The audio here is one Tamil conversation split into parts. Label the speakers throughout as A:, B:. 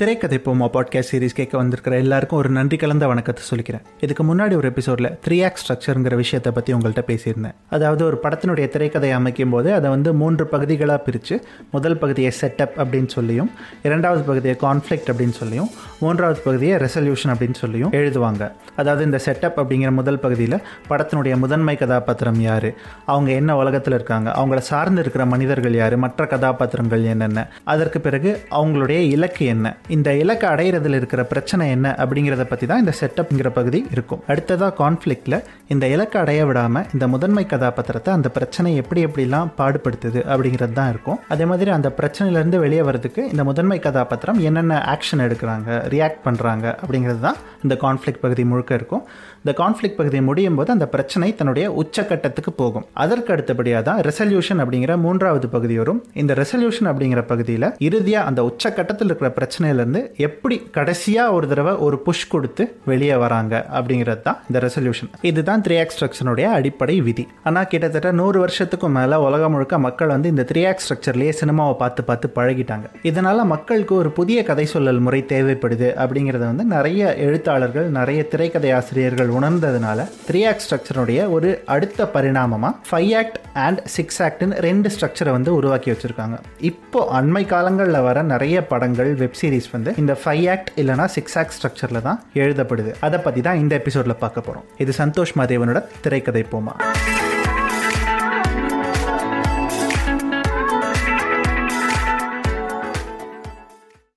A: திரைக்கதை போமா பாட்காஸ்ட் சீரிஸ் கேட்க வந்திருக்கிற எல்லாருக்கும் ஒரு நன்றி கலந்த வணக்கத்தை சொல்லிக்கிறேன். இதுக்கு முன்னாடி ஒரு எபிசோட்ல த்ரீ ஆக்ட் ஸ்ட்ரக்சருங்கிற விஷயத்தை பற்றி உங்கள்கிட்ட பேசியிருந்தேன். அதாவது ஒரு படத்தினுடைய திரைக்கதையை அமைக்கும் போது அதை வந்து மூன்று பகுதிகளாக பிரித்து முதல் பகுதியை செட்டப் அப்படின்னு சொல்லியும் இரண்டாவது பகுதியை கான்ஃப்ளிக்ட் அப்படின்னு சொல்லியும் மூன்றாவது பகுதியை ரெசல்யூஷன் அப்படின்னு சொல்லியும் எழுதுவாங்க. அதாவது இந்த செட்டப் அப்படிங்கிற முதல் பகுதியில் படத்தினுடைய முதன்மை கதாபாத்திரம் யார் அவங்க என்ன உலகத்தில் இருக்காங்க அவங்கள சார்ந்து இருக்கிற மனிதர்கள் யார் மற்ற கதாபாத்திரங்கள் என்னென்ன அதற்கு பிறகு அவங்களுடைய இலக்கு என்ன இந்த இலக்கை அடையிறதுல இருக்கிற பிரச்சனை என்ன அப்படிங்கிறத பற்றி தான் இந்த செட்டப்ங்கிற பகுதி இருக்கும். அடுத்ததாக கான்ஃப்ளிக்டில் இந்த இலக்கை அடைய விடாமல் இந்த முதன்மை கதாபாத்திரத்தை அந்த பிரச்சனை எப்படி எப்படிலாம் பாடுபடுத்துது அப்படிங்கிறது தான் இருக்கும். அதே மாதிரி அந்த பிரச்சனையிலேருந்து வெளியே வரதுக்கு இந்த முதன்மை கதாபாத்திரம் என்னென்ன ஆக்ஷன் எடுக்கிறாங்க ரியாக்ட் பண்ணுறாங்க அப்படிங்கிறது தான் இந்த கான்ஃப்ளிக் பகுதி முழுக்க இருக்கும். இந்த கான்ஃப்ளிக் பகுதி முடியும் போது அந்த பிரச்சனை தன்னுடைய உச்சக்கட்டத்துக்கு போகும். அதற்கு அடுத்தபடியாக தான் ரெசல்யூஷன் அப்படிங்கிற மூன்றாவது பகுதி வரும். இந்த ரெசல்யூஷன் அப்படிங்கிற பகுதியில் இறுதியாக அந்த உச்சக்கட்டத்தில் இருக்கிற பிரச்சனையிலேருந்து எப்படி கடைசியாக ஒரு தடவை ஒரு புஷ் கொடுத்து வெளியே வராங்க அப்படிங்கிறது தான் இந்த ரெசல்யூஷன் இதுதான் த்ரீ ஆக்ஸ் ஸ்ட்ரக்சருடைய அடிப்படை விதி. ஆனால் கிட்டத்தட்ட நூறு வருஷத்துக்கும் மேலே உலகம் முழுக்க மக்கள் வந்து இந்த த்ரீ ஆக்ஸ் ஸ்ட்ரக்சர்லேயே சினிமாவை பார்த்து பார்த்து பழகிட்டாங்க. இதனால் மக்களுக்கு ஒரு புதிய கதை சொல்லல் முறை தேவைப்படுது அப்படிங்கிறத வந்து நிறைய எழுத்தாளர்கள் நிறைய திரைக்கதை ஆசிரியர்கள் உணர்ந்ததுனால த்ரீ ஆக்ட் ஸ்ட்ரக்சருடைய ஒரு அடுத்த பரிணாமமாக ஃபைவ் ஆக்ட் அண்ட் சிக்ஸ் ஆக்ட்னு ரெண்டு ஸ்ட்ரக்சரை வந்து உருவாக்கி வச்சுருக்காங்க. இப்போ அண்மை காலங்களில் வர நிறைய படங்கள் வெப் சீரிஸ் வந்து இந்த ஃபைவ் ஆக்ட் இல்லைனா சிக்ஸ் ஆக்ட் ஸ்ட்ரக்சரில் தான் எழுதப்படுது. அதை பற்றி தான் இந்த எபிசோடில் பார்க்க போகிறோம் இது சந்தோஷ் மாதேவனோட திரைக்கதை போமா.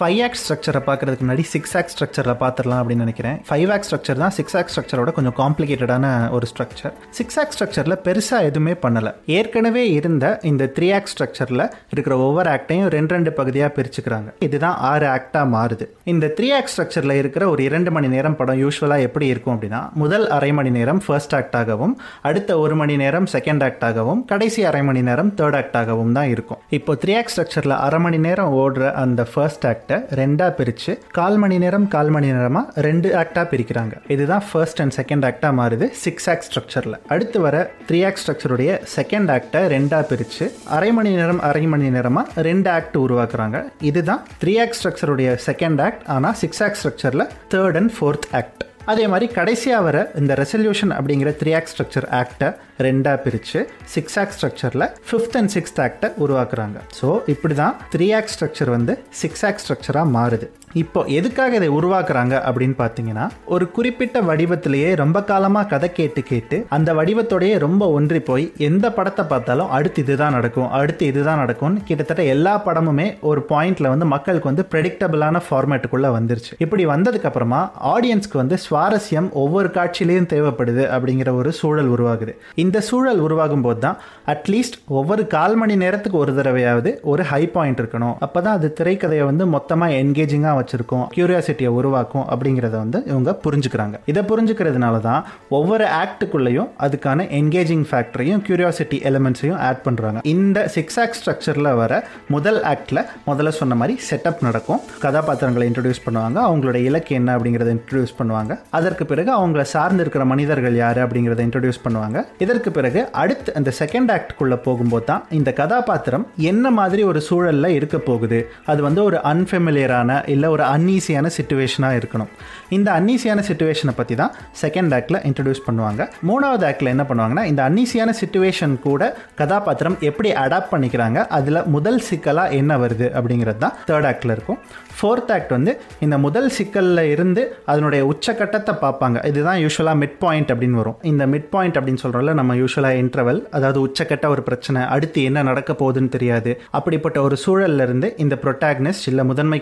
A: ஃபைவ் ஆக்ட் ஸ்ட்ரக்சரை பார்க்கறதுக்கு முன்னாடி சிக்ஸ் ஆக்ட் ஸ்ட்ரக்சரில் பார்த்துடலாம் அப்படின்னு நினைக்கிறேன். ஃபைவ் ஆக்ட் ஸ்ட்ரக்சர் தான் சிக்ஸ் ஆக்ட் ஸ்ட்ரக்சரோட கொஞ்சம் காம்ப்ளிகேட்டடான ஒரு ஸ்ட்ரக்சர் சிக்ஸ் ஆக்ட் ஸ்ட்ரக்சரில் பெருசாக எதுவுமே பண்ணலை. ஏற்கனவே இருந்த இந்த த்ரீ ஆக்ஸ் ஸ்ட்ரக்சரில் இருக்கிற ஒவ்வொரு ஆக்டையும் ரெண்டு ரெண்டு பகுதியாக பிரிச்சுக்கிறாங்க. இதுதான் ஆறு ஆக்டாக மாறுது. இந்த த்ரீ ஆக் ஸ்ட்ரக்சரில் இருக்கிற ஒரு இரண்டு மணி நேரம் படம் யூஸ்வலாக எப்படி இருக்கும் அப்படின்னா முதல் அரை மணி நேரம் ஃபர்ஸ்ட் ஆக்டாகவும் அடுத்த ஒரு மணி நேரம் செகண்ட் ஆக்டாகவும் கடைசி அரை மணி நேரம் தேர்ட் ஆக்டாகவும் தான் இருக்கும். இப்போ த்ரீ ஆக்ட் ஸ்ட்ரக்சரில் அரை மணி நேரம் ஓடுற அந்த ஃபர்ஸ்ட் ஆக்ட் ஆக்டை ரெண்டாக பிரித்து கால் மணி நேரம் கால் மணி நேரமாக ரெண்டு ஆக்டாக பிரிக்கிறாங்க. இதுதான் ஃபர்ஸ்ட் அண்ட் செகண்ட் ஆக்டாக மாறுது சிக்ஸ் ஆக்ட் ஸ்ட்ரக்சரில் அடுத்து வர த்ரீ ஆக்ட் ஸ்ட்ரக்சருடைய செகண்ட் ஆக்டை ரெண்டாக பிரித்து அரை மணி நேரம் அரை மணி நேரமாக ரெண்டு ஆக்ட் உருவாக்குறாங்க. இதுதான் த்ரீ ஆக்ட் ஸ்ட்ரக்சருடைய செகண்ட் ஆக்ட் ஆனால் சிக்ஸ் ஆக்ட் ஸ்ட்ரக்சரில் தேர்ட் அண்ட் ஃபோர்த் ஆக்ட் அதே மாதிரி கடைசியாக வர இந்த ரெசல்யூஷன் அப்படிங்கிற த்ரீ ஆக்ட் ஸ்ட்ரக்சர் ஆக்டை ரெண்டாக பிரித்து சிக்ஸ் ஆக்ட் ஸ்ட்ரக்சரில் ஃபிஃப்த் அண்ட் சிக்ஸ்த் ஆக்டை உருவாக்குறாங்க. ஸோ இப்படி தான் த்ரீ ஆக்ட் ஸ்ட்ரக்சர் வந்து சிக்ஸ் ஆக்ட் ஸ்ட்ரக்சராக மாறுது. இப்போ எதுக்காக இதை உருவாக்குறாங்க அப்படின்னு பார்த்தீங்கன்னா ஒரு குறிப்பிட்ட வடிவத்திலேயே ரொம்ப காலமாக கதை கேட்டு கேட்டு அந்த வடிவத்தோடையே ரொம்ப ஒன்றி போய் எந்த படத்தை பார்த்தாலும் அடுத்து இதுதான் நடக்கும் அடுத்து இதுதான் நடக்கும்னு கிட்டத்தட்ட எல்லா படமுமே ஒரு பாயிண்ட்ல வந்து மக்களுக்கு வந்து ப்ரெடிக்டபிளான ஃபார்மேட்டுக்குள்ளே வந்துருச்சு. இப்படி வந்ததுக்கு அப்புறமா ஆடியன்ஸ்க்கு வந்து சுவாரஸ்யம் ஒவ்வொரு காட்சியிலையும் தேவைப்படுது அப்படிங்கிற ஒரு சூழல் உருவாகுது. இந்த சூழல் உருவாகும் போது தான் அட்லீஸ்ட் ஒவ்வொரு கால் மணி நேரத்துக்கு ஒரு தடவையாவது ஒரு ஹை பாயிண்ட் இருக்கணும். அப்போ தான் அது திரைக்கதையை வந்து மொத்தமாக என்கேஜிங்காக வச்சிருக்கோம் கியூரியாசிட்டியை உருவாக்கும் அப்படிங்கிறத வந்து இவங்க புரிஞ்சுக்கிறாங்க. இதை புரிஞ்சுக்கிறதுனால தான் ஒவ்வொரு ஆக்டுக்குள்ளேயும் அதுக்கான என்கேஜிங் ஃபேக்டரையும் கியூரியாசிட்டி எலிமெண்ட்ஸையும் ஆட் பண்ணுறாங்க இந்த சிக்ஸ் ஆக்ட் ஸ்ட்ரக்சரில் வர முதல் ஆக்டில் முதல்ல சொன்ன மாதிரி செட்டப் நடக்கும். கதாபாத்திரங்களை இன்ட்ரடியூஸ் பண்ணுவாங்க அவங்களோட இலக்கு என்ன அப்படிங்கிறத இன்ட்ரடியூஸ் பண்ணுவாங்க. அதற்கு பிறகு அவங்கள சார்ந்து இருக்கிற மனிதர்கள் யார் அப்படிங்கிறத இன்ட்ரடியூஸ் பண்ணுவாங்க. இதற்கு பிறகு அடுத்து அந்த செகண்ட் ஆக்டுக்குள்ளே போகும்போது தான் இந்த கதாபாத்திரம் என்ன மாதிரி ஒரு சூழலில் இருக்க போகுது? அது வந்து ஒரு அன்ஃபெமிலியரான இல்லை ஒரு அன்ஈஸியான சுச்சுவேஷனாக இருக்கணும். இந்த அன்ஈஸியான சுச்சுவேஷனை பற்றி தான் செகண்ட் ஆக்டில் இன்ட்ரடியூஸ் பண்ணுவாங்க. மூணாவது ஆக்டில் என்ன பண்ணுவாங்கன்னா இந்த அன்ஈஸியான சுச்சுவேஷன் கூட கதாபாத்திரம் எப்படி அடாப்ட் பண்ணிக்கிறாங்க அதில் முதல் சிக்கலாக என்ன வருது அப்படிங்கிறது தான் தேர்ட் ஆக்டில் இருக்கும். ஃபோர்த் ஆக்ட் வந்து இந்த முதல் சிக்கலில் இருந்து அதனுடைய உச்சக்கட்டத்தை பார்ப்பாங்க. இதுதான் யூஸ்வலாக மிட் பாயிண்ட் அப்படின்னு வரும். இந்த மிட் பாயிண்ட் அப்படின்னு சொல்கிறோம்ல நம்ம யூஸ்வலாக இன்டர்வல் அதாவது உச்சக்கட்ட ஒரு பிரச்சனை அடுத்து என்ன நடக்க போகுதுன்னு தெரியாது. அப்படிப்பட்ட ஒரு சூழல்ல இருந்து இந்த ப்ரொட்டாக்னிஸ்ட் இல்லை முதன்மை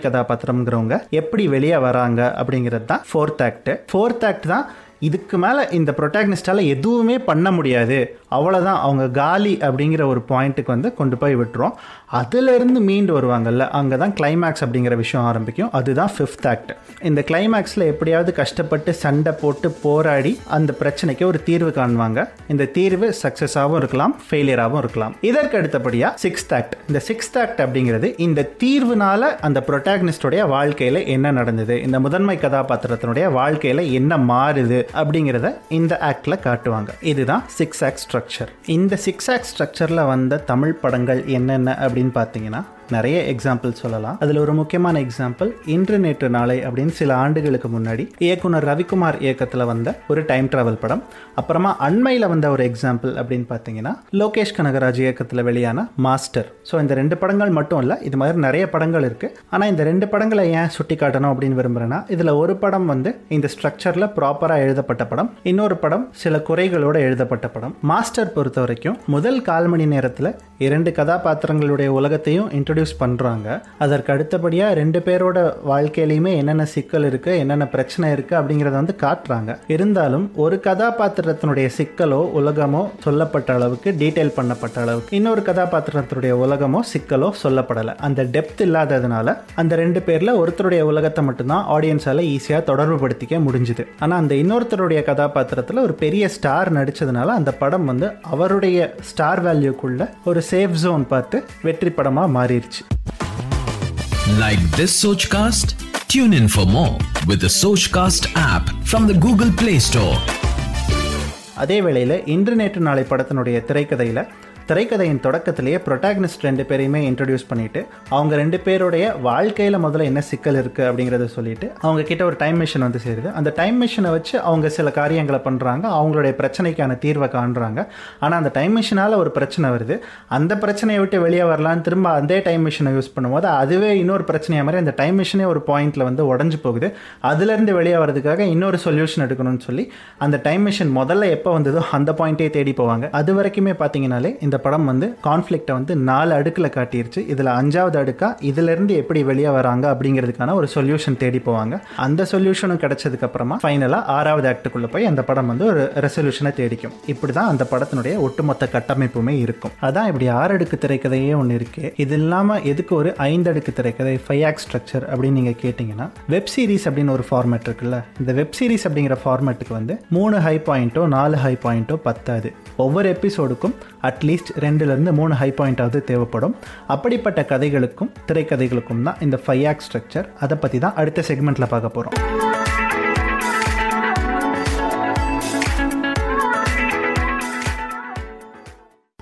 A: இருக்கிறவங்க எப்படி வெளியே வராங்க அப்படிங்கிறது தான் ஃபோர்த் ஆக்ட் ஃபோர்த் ஆக்ட் தான் இதுக்கு மேலே இந்த ப்ரொட்டாக்னிஸ்டால் எதுவுமே பண்ண முடியாது. அவ்வளோதான் அவங்க காலி அப்படிங்கிற ஒரு பாயிண்ட்டுக்கு வந்து கொண்டு போய் விட்டுரும். அதுலேருந்து மீண்டு வருவாங்கல்ல அங்கே தான் கிளைமேக்ஸ் அப்படிங்கிற விஷயம் ஆரம்பிக்கும். அதுதான் ஃபிஃப்த் ஆக்ட் இந்த கிளைமேக்ஸில் எப்படியாவது கஷ்டப்பட்டு சண்டை போட்டு போராடி அந்த பிரச்சனைக்கு ஒரு தீர்வு காணுவாங்க. இந்த தீர்வு சக்ஸஸாகவும் இருக்கலாம் ஃபெயிலியராகவும் இருக்கலாம். இதற்கு அடுத்தபடியாக சிக்ஸ்த் ஆக்ட் இந்த சிக்ஸ்த் ஆக்ட் அப்படிங்கிறது இந்த தீர்வுனால அந்த ப்ரொட்டாக்னிஸ்டோடைய வாழ்க்கையில் என்ன நடந்தது? இந்த முதன்மை கதாபாத்திரத்தினுடைய வாழ்க்கையில் என்ன மாறுது? அப்படிங்கிறத இந்த ஆக்டில் காட்டுவாங்க. இதுதான் சிக்ஸ் ஆக் ஸ்ட்ரக்சர் இந்த சிக்ஸ் ஆக் ஸ்ட்ரக்சரில் வந்த தமிழ் படங்கள் என்னென்ன அப்படின்னு பார்த்தீங்கன்னா நிறைய எக்ஸாம்பிள் சொல்லலாம். அதில் ஒரு முக்கியமான எக்ஸாம்பிள் இன்று நேற்று நாளை அப்படின்னு சில ஆண்டுகளுக்கு முன்னாடி இயக்குனர் ரவிக்குமார் இயக்கத்தில் வந்த ஒரு டைம் டிராவல் படம். அப்புறமா அண்மையில் வந்த ஒரு எக்ஸாம்பிள் அப்படின்னு பார்த்தீங்கன்னா லோகேஷ் கனகராஜ் இயக்கத்தில் வெளியான மாஸ்டர் ஸோ இந்த ரெண்டு படங்கள் மட்டும் இல்லை இது மாதிரி நிறைய படங்கள் இருக்குது ஆனால் இந்த ரெண்டு படங்களை ஏன் சுட்டி காட்டணும் அப்படின்னு விரும்புகிறேன்னா இதில் ஒரு படம் வந்து இந்த ஸ்ட்ரக்சரில் ப்ராப்பராக எழுதப்பட்ட படம். இன்னொரு படம் சில குறைகளோடு எழுதப்பட்ட படம். மாஸ்டர் பொறுத்த வரைக்கும் முதல் கால் மணி நேரத்தில் இரண்டு கதாபாத்திரங்களுடைய உலகத்தையும் இன்ட்ரடியூஸ் பண்ணுறாங்க அதற்கு அடுத்தபடியாக ரெண்டு பேரோட வாழ்க்கையிலையுமே என்னென்ன சிக்கல் இருக்குது என்னென்ன பிரச்சனை இருக்குது அப்படிங்கிறத வந்து காட்டுறாங்க. இருந்தாலும் ஒரு கதாபாத்திரத்தினுடைய சிக்கலோ உலகமோ சொல்லப்பட்ட அளவுக்கு டீட்டெயில் பண்ணப்பட்ட அளவுக்கு இன்னொரு கதாபாத்திரத்தினுடைய உலகமோ சிக்கலோ சொல்லப்படலை. அந்த டெப்த் இல்லாததுனால அந்த ரெண்டு பேரில் ஒருத்தருடைய உலகத்தை மட்டும்தான் ஆடியன்ஸால் ஈஸியாக தொடர்பு படுத்திக்க முடிஞ்சுது. ஆனால் அந்த இன்னொருத்தருடைய கதாபாத்திரத்தில் ஒரு பெரிய ஸ்டார் நடித்ததுனால அந்த படம் வந்து அவருடைய ஸ்டார் வேல்யூக்குள்ள ஒரு சேஃப் ஜோன் பார்த்து வெற்றி படமாக மாறிடுச்சு.
B: Like this Sochcast? Tune in for more with the Sochcast app from the Google Play Store.
A: அதே வேளையில் இன்று நேற்று நாளை படத்தினுடைய திரைக்கதையில் திரைக்கதையின் தொடக்கத்திலேயே ப்ரொட்டாகனிஸ்ட் ரெண்டு பேரையுமே இன்ட்ரடியூஸ் பண்ணிட்டு அவங்க ரெண்டு பேருடைய வாழ்க்கையில் முதல்ல என்ன சிக்கல் இருக்குது அப்படிங்கிறத சொல்லிட்டு அவங்க கிட்ட ஒரு டைம் மிஷின் வந்து சேருது. அந்த டைம் மிஷினை வச்சு அவங்க சில காரியங்களை பண்ணுறாங்க அவங்களுடைய பிரச்சனைக்கான தீர்வை காண்றாங்க. ஆனால் அந்த டைம் மிஷினால் ஒரு பிரச்சனை வருது. அந்த பிரச்சனையை விட்டு வெளியே வரலான்னு திரும்ப அதே டைம் மிஷினை யூஸ் பண்ணும்போது அதுவே இன்னொரு பிரச்சனையாக மாதிரி அந்த டைம் மிஷினே ஒரு பாயிண்ட்டில் வந்து உடஞ்சி போகுது. அதுலேருந்து வெளியே வரதுக்காக இன்னொரு சொல்யூஷன் எடுக்கணும்னு சொல்லி அந்த டைம் மிஷின் முதல்ல எப்போ வந்ததோ அந்த பாயிண்ட்டே தேடி போவாங்க. அது வரைக்குமே பார்த்தீங்கனாலே இந்த படம் வந்து கான்ஃப்ளிக்டை வந்து நாலு அடுக்கில் காட்டிருச்சு. இதில் அஞ்சாவது அடுக்கா இதுலேருந்து எப்படி வெளியே வராங்க அப்படிங்கிறதுக்கான ஒரு சொல்யூஷன் தேடி போவாங்க. அந்த சொல்யூஷனும் கிடைச்சதுக்கப்புறமா ஃபைனலாக ஆறாவது ஆக்டுக்குள்ளே போய் அந்த படம் வந்து ஒரு ரெசல்யூஷனை தேடிக்கும். இப்படி தான் அந்த படத்தினுடைய ஒட்டுமொத்த கட்டமைப்புமே இருக்கும். அதான் இப்படி ஆறு அடுக்கு திரைக்கதையே ஒன்று இருக்குது இது இல்லாமல் எதுக்கு ஒரு ஐந்து அடுக்கு திரைக்கதை ஃபைவ் ஆக் ஸ்ட்ரக்சர் அப்படின்னு நீங்கள் கேட்டிங்கன்னா வெப் சீரிஸ் அப்படின்னு ஒரு ஃபார்மேட் இருக்குல்ல. இந்த வெப் சீரிஸ் அப்படிங்கிற ஃபார்மேட்டுக்கு வந்து மூணு ஹை பாயிண்ட்டோ நாலு ஹை பாயிண்ட்டோ பத்தாது. ஒவ்வொரு எபிசோடுக்கும் அட்லீஸ்ட் ரெண்டுலேருந்து மூணு ஹை பாயிண்டாவது தேவைப்படும். அப்படிப்பட்ட கதைகளுக்கும் திரைக்கதைகளுக்கும் தான் இந்த ஃபைவ் ஸ்ட்ரக்சர் அதை பற்றி தான் அடுத்த செக்மெண்ட்டில் பார்க்க போகிறோம்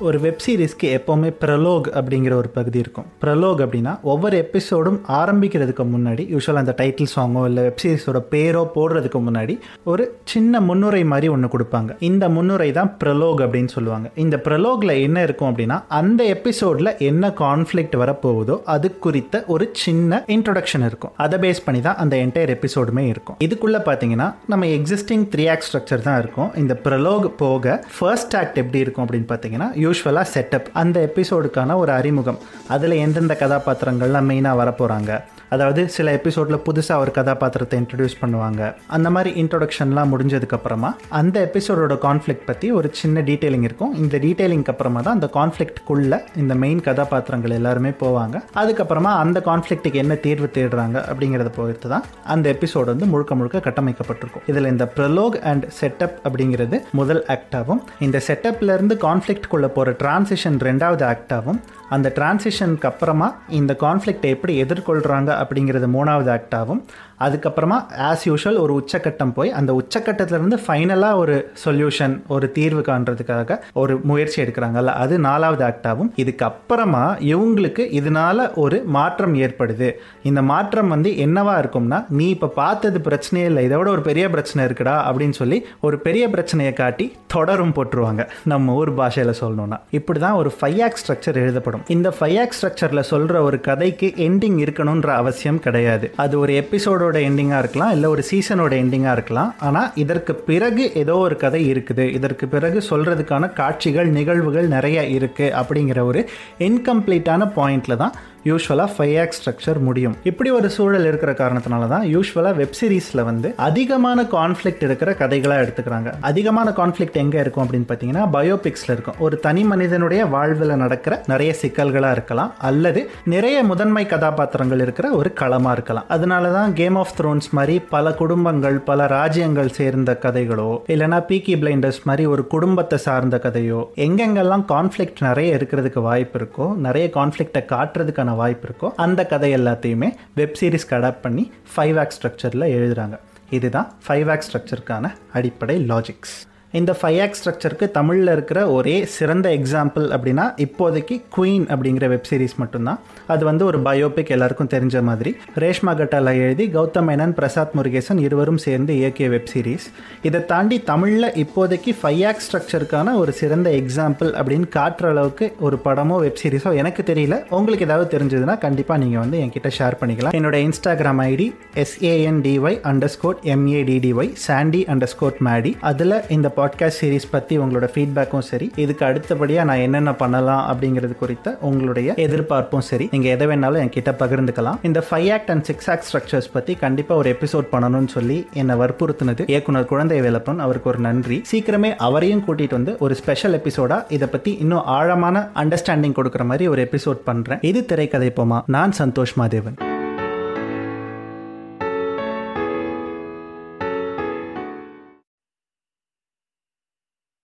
A: ஒரு வெப் சீரிஸ்க்கு எப்போவுமே ப்ரலோக் அப்படிங்கிற ஒரு பகுதி இருக்கும். ப்ரலோக் அப்படின்னா ஒவ்வொரு எபிசோடும் ஆரம்பிக்கிறதுக்கு முன்னாடி யூஸ்வலாக அந்த டைட்டில் சாங்கோ இல்லை வெப் சீரிஸோட பேரோ போடுறதுக்கு முன்னாடி ஒரு சின்ன முன்னுரை மாதிரி ஒன்று கொடுப்பாங்க. இந்த முன்னுரை தான் ப்ரலோக் அப்படின்னு சொல்லுவாங்க. இந்த ப்ரலோகில் என்ன இருக்கும் அப்படின்னா அந்த எபிசோடில் என்ன கான்ஃப்ளிக்ட் வரப்போகுதோ அது குறித்த ஒரு சின்ன இன்ட்ரொடக்ஷன் இருக்கும். அதை பேஸ் பண்ணி தான் அந்த என்டையர் எபிசோடுமே இருக்கும். இதுக்குள்ளே பார்த்தீங்கன்னா நம்ம எக்ஸிஸ்டிங் த்ரீ ஆக்ட் ஸ்ட்ரக்சர் தான் இருக்கும். இந்த ப்ரலோக் போக ஃபர்ஸ்ட் ஆக்ட் எப்படி இருக்கும் அப்படின்னு பார்த்தீங்கன்னா யூஸ்வலாக செட்டப் அந்த எபிசோடுக்கான ஒரு அறிமுகம். அதில் எந்தெந்த கதாபாத்திரங்கள்லாம் மெயினாக வரப்போகிறாங்க அதாவது சில எபிசோடில் புதுசாக ஒரு கதாபாத்திரத்தை இன்ட்ரடியூஸ் பண்ணுவாங்க. அந்த மாதிரி இன்ட்ரொடக்ஷன்லாம் முடிஞ்சதுக்கப்புறமா அந்த எபிசோடோட கான்ஃப்ளிக்ட் பற்றி ஒரு சின்ன டீட்டெயிலிங் இருக்கும். இந்த டீட்டெயிலிங்க்கு அப்புறமா தான் அந்த கான்ஃப்ளிக்ட்குள்ளே இந்த மெயின் கதாபாத்திரங்கள் எல்லாருமே போவாங்க. அதுக்கப்புறமா அந்த கான்ஃப்ளிக்ட்டுக்கு என்ன தீர்வு தேடுறாங்க அப்படிங்கிறத பொறுத்து தான் அந்த எபிசோடு வந்து முழுக்க முழுக்க கட்டமைக்கப்பட்டிருக்கும். இதில் இந்த ப்ரலோக் அண்ட் செட்டப் அப்படிங்கிறது முதல் ஆக்டாகவும் இந்த செட்டப்லேருந்து கான்ஃப்ளிக்ட்குள்ளே போகிற டிரான்சிஷன் ரெண்டாவது ஆக்டாகவும் அந்த டிரான்சிஷனுக்கு அப்புறமா இந்த கான்ஃப்ளிக்டை எப்படி எதிர்கொள்கிறாங்க அப்படிங்கிறது மூணாவது ஆக்டாகவும் அதுக்கப்புறமா ஆஸ் யூஷுவல் ஒரு உச்சக்கட்டம் போய் அந்த உச்சக்கட்டத்திலிருந்து ஃபைனலாக ஒரு சொல்யூஷன் ஒரு தீர்வு காண்றதுக்காக ஒரு முயற்சி எடுக்கிறாங்கல்ல அது நாலாவது ஆக்டாகவும் இதுக்கப்புறமா இவங்களுக்கு இதனால ஒரு மாற்றம் ஏற்படுது. இந்த மாற்றம் வந்து என்னவா இருக்கும்னா நீ இப்போ பார்த்தது பிரச்சனையே இல்லை இதோட ஒரு பெரிய பிரச்சனை இருக்குடா அப்படின்னு சொல்லி ஒரு பெரிய பிரச்சனையை காட்டி தொடரும் போட்டுருவாங்க. நம்ம ஊர் பாஷையில் சொல்லணும்னா. இப்படி தான் ஒரு ஃபைவ் ஆக் ஸ்ட்ரக்சர் எழுதப்படும். இந்த ஃபைவ் ஆக் ஸ்ட்ரக்சரில் சொல்கிற ஒரு கதைக்கு எண்டிங் இருக்கணுன்ற அவசியம் கிடையாது. அது ஒரு எபிசோடோட எண்டிங்காக இருக்கலாம் இல்லை ஒரு சீசனோட எண்டிங்காக இருக்கலாம். ஆனால் இதற்கு பிறகு ஏதோ ஒரு கதை இருக்குது. இதற்கு பிறகு சொல்கிறதுக்கான காட்சிகள் நிகழ்வுகள் நிறைய இருக்குது அப்படிங்கிற ஒரு இன்கம்ப்ளீட்டான பாயிண்டில் தான் யூஸ்வலாக ஃபைவ் ஆக் ஸ்ட்ரக்சர் முடியும். இப்படி ஒரு சூழல் இருக்கிற காரணத்தினால தான் யூஸ்வலாக வெப் சீரிஸில் வந்து அதிகமான கான்ஃப்ளிக்ட் இருக்கிற கதைகளாக எடுத்துக்கிறாங்க. அதிகமான கான்ஃப்ளிக்ட் எங்கே இருக்கும் அப்படின்னு பார்த்தீங்கன்னா பயோபிக்ஸில் இருக்கும். ஒரு தனி மனிதனுடைய வாழ்வில் நடக்கிற நிறைய சிக்கல்களாக இருக்கலாம். அல்லது நிறைய முதன்மை கதாபாத்திரங்கள் இருக்கிற ஒரு களமாக இருக்கலாம். அதனால தான் கேம் ஆஃப் த்ரோன்ஸ் மாதிரி பல குடும்பங்கள் பல ராஜ்யங்கள் சேர்ந்த கதைகளோ இல்லைனா பீக்கி பிளைண்டர்ஸ் மாதிரி ஒரு குடும்பத்தை சார்ந்த கதையோ எங்கெங்கெல்லாம் கான்ஃப்ளிக்ட் நிறைய இருக்கிறதுக்கு வாய்ப்பு இருக்கோ நிறைய கான்ஃப்ளிக்டை காட்டுறதுக்கான வாய்ப்பு இருக்கோ அந்த கதை எல்லாத்தையுமே வெப் சீரிஸ்க்கு அடாப்ட் பண்ணி ஃபைவ் ஆக் ஸ்ட்ரக்சரில் எழுதுகிறாங்க இதுதான் ஃபைவ் ஆக் ஸ்ட்ரக்சருக்கான அடிப்படை லாஜிக்ஸ் இந்த ஃபைவ் ஆக்ட் ஸ்ட்ரக்சருக்கு தமிழில் இருக்கிற ஒரே சிறந்த எக்ஸாம்பிள் அப்படின்னா இப்போதைக்கு குயின் அப்படிங்கிற வெப் சீரிஸ் மட்டும்தான். அது வந்து ஒரு பயோபிக் எல்லாருக்கும் தெரிஞ்ச மாதிரி. ரேஷ்மா கட்டால எழுதி கௌதம் மேனன் பிரசாத் முருகேசன் இருவரும் சேர்ந்து இயக்கிய வெப் சீரிஸ் இதை தாண்டி தமிழில் இப்போதைக்கு ஃபைவ் ஆக்ட் ஸ்ட்ரக்சருக்கான ஒரு சிறந்த எக்ஸாம்பிள் அப்படின்னு காட்டுற அளவுக்கு ஒரு படமோ வெப் சீரிஸோ எனக்கு தெரியல. உங்களுக்கு ஏதாவது தெரிஞ்சதுன்னா கண்டிப்பாக நீங்கள் வந்து என்கிட்ட ஷேர் பண்ணிக்கலாம். என்னோட Instagram ID S A N D Y underscore M A D D Y Sandy underscore Maddy அதில் இந்த பாட்காஸ்ட் சீரிஸ் பற்றி உங்களோட ஃபீட்பேக்கும் சரி. இதுக்கு அடுத்தபடியாக நான் என்னென்ன பண்ணலாம் அப்படிங்கிறது குறித்த உங்களுடைய எதிர்பார்ப்பும் சரி. நீங்கள் எதை வேணாலும் என்கிட்ட பகிர்ந்துக்கலாம். இந்த five act and six act structures பற்றி கண்டிப்பாக ஒரு எபிசோட் பண்ணணும்னு சொல்லி என்னை வற்புறுத்தினது இயக்குனர் குழந்தை வேலப்பன். அவருக்கு ஒரு நன்றி. சீக்கிரமே அவரையும் கூட்டிகிட்டு வந்து ஒரு ஸ்பெஷல் எபிசோடா இதை பற்றி இன்னும் ஆழமான அண்டர்ஸ்டாண்டிங் கொடுக்குற மாதிரி ஒரு எபிசோட் பண்ணுறேன் இது திரைக்கதை போமா? நான் சந்தோஷ் மாதேவன்.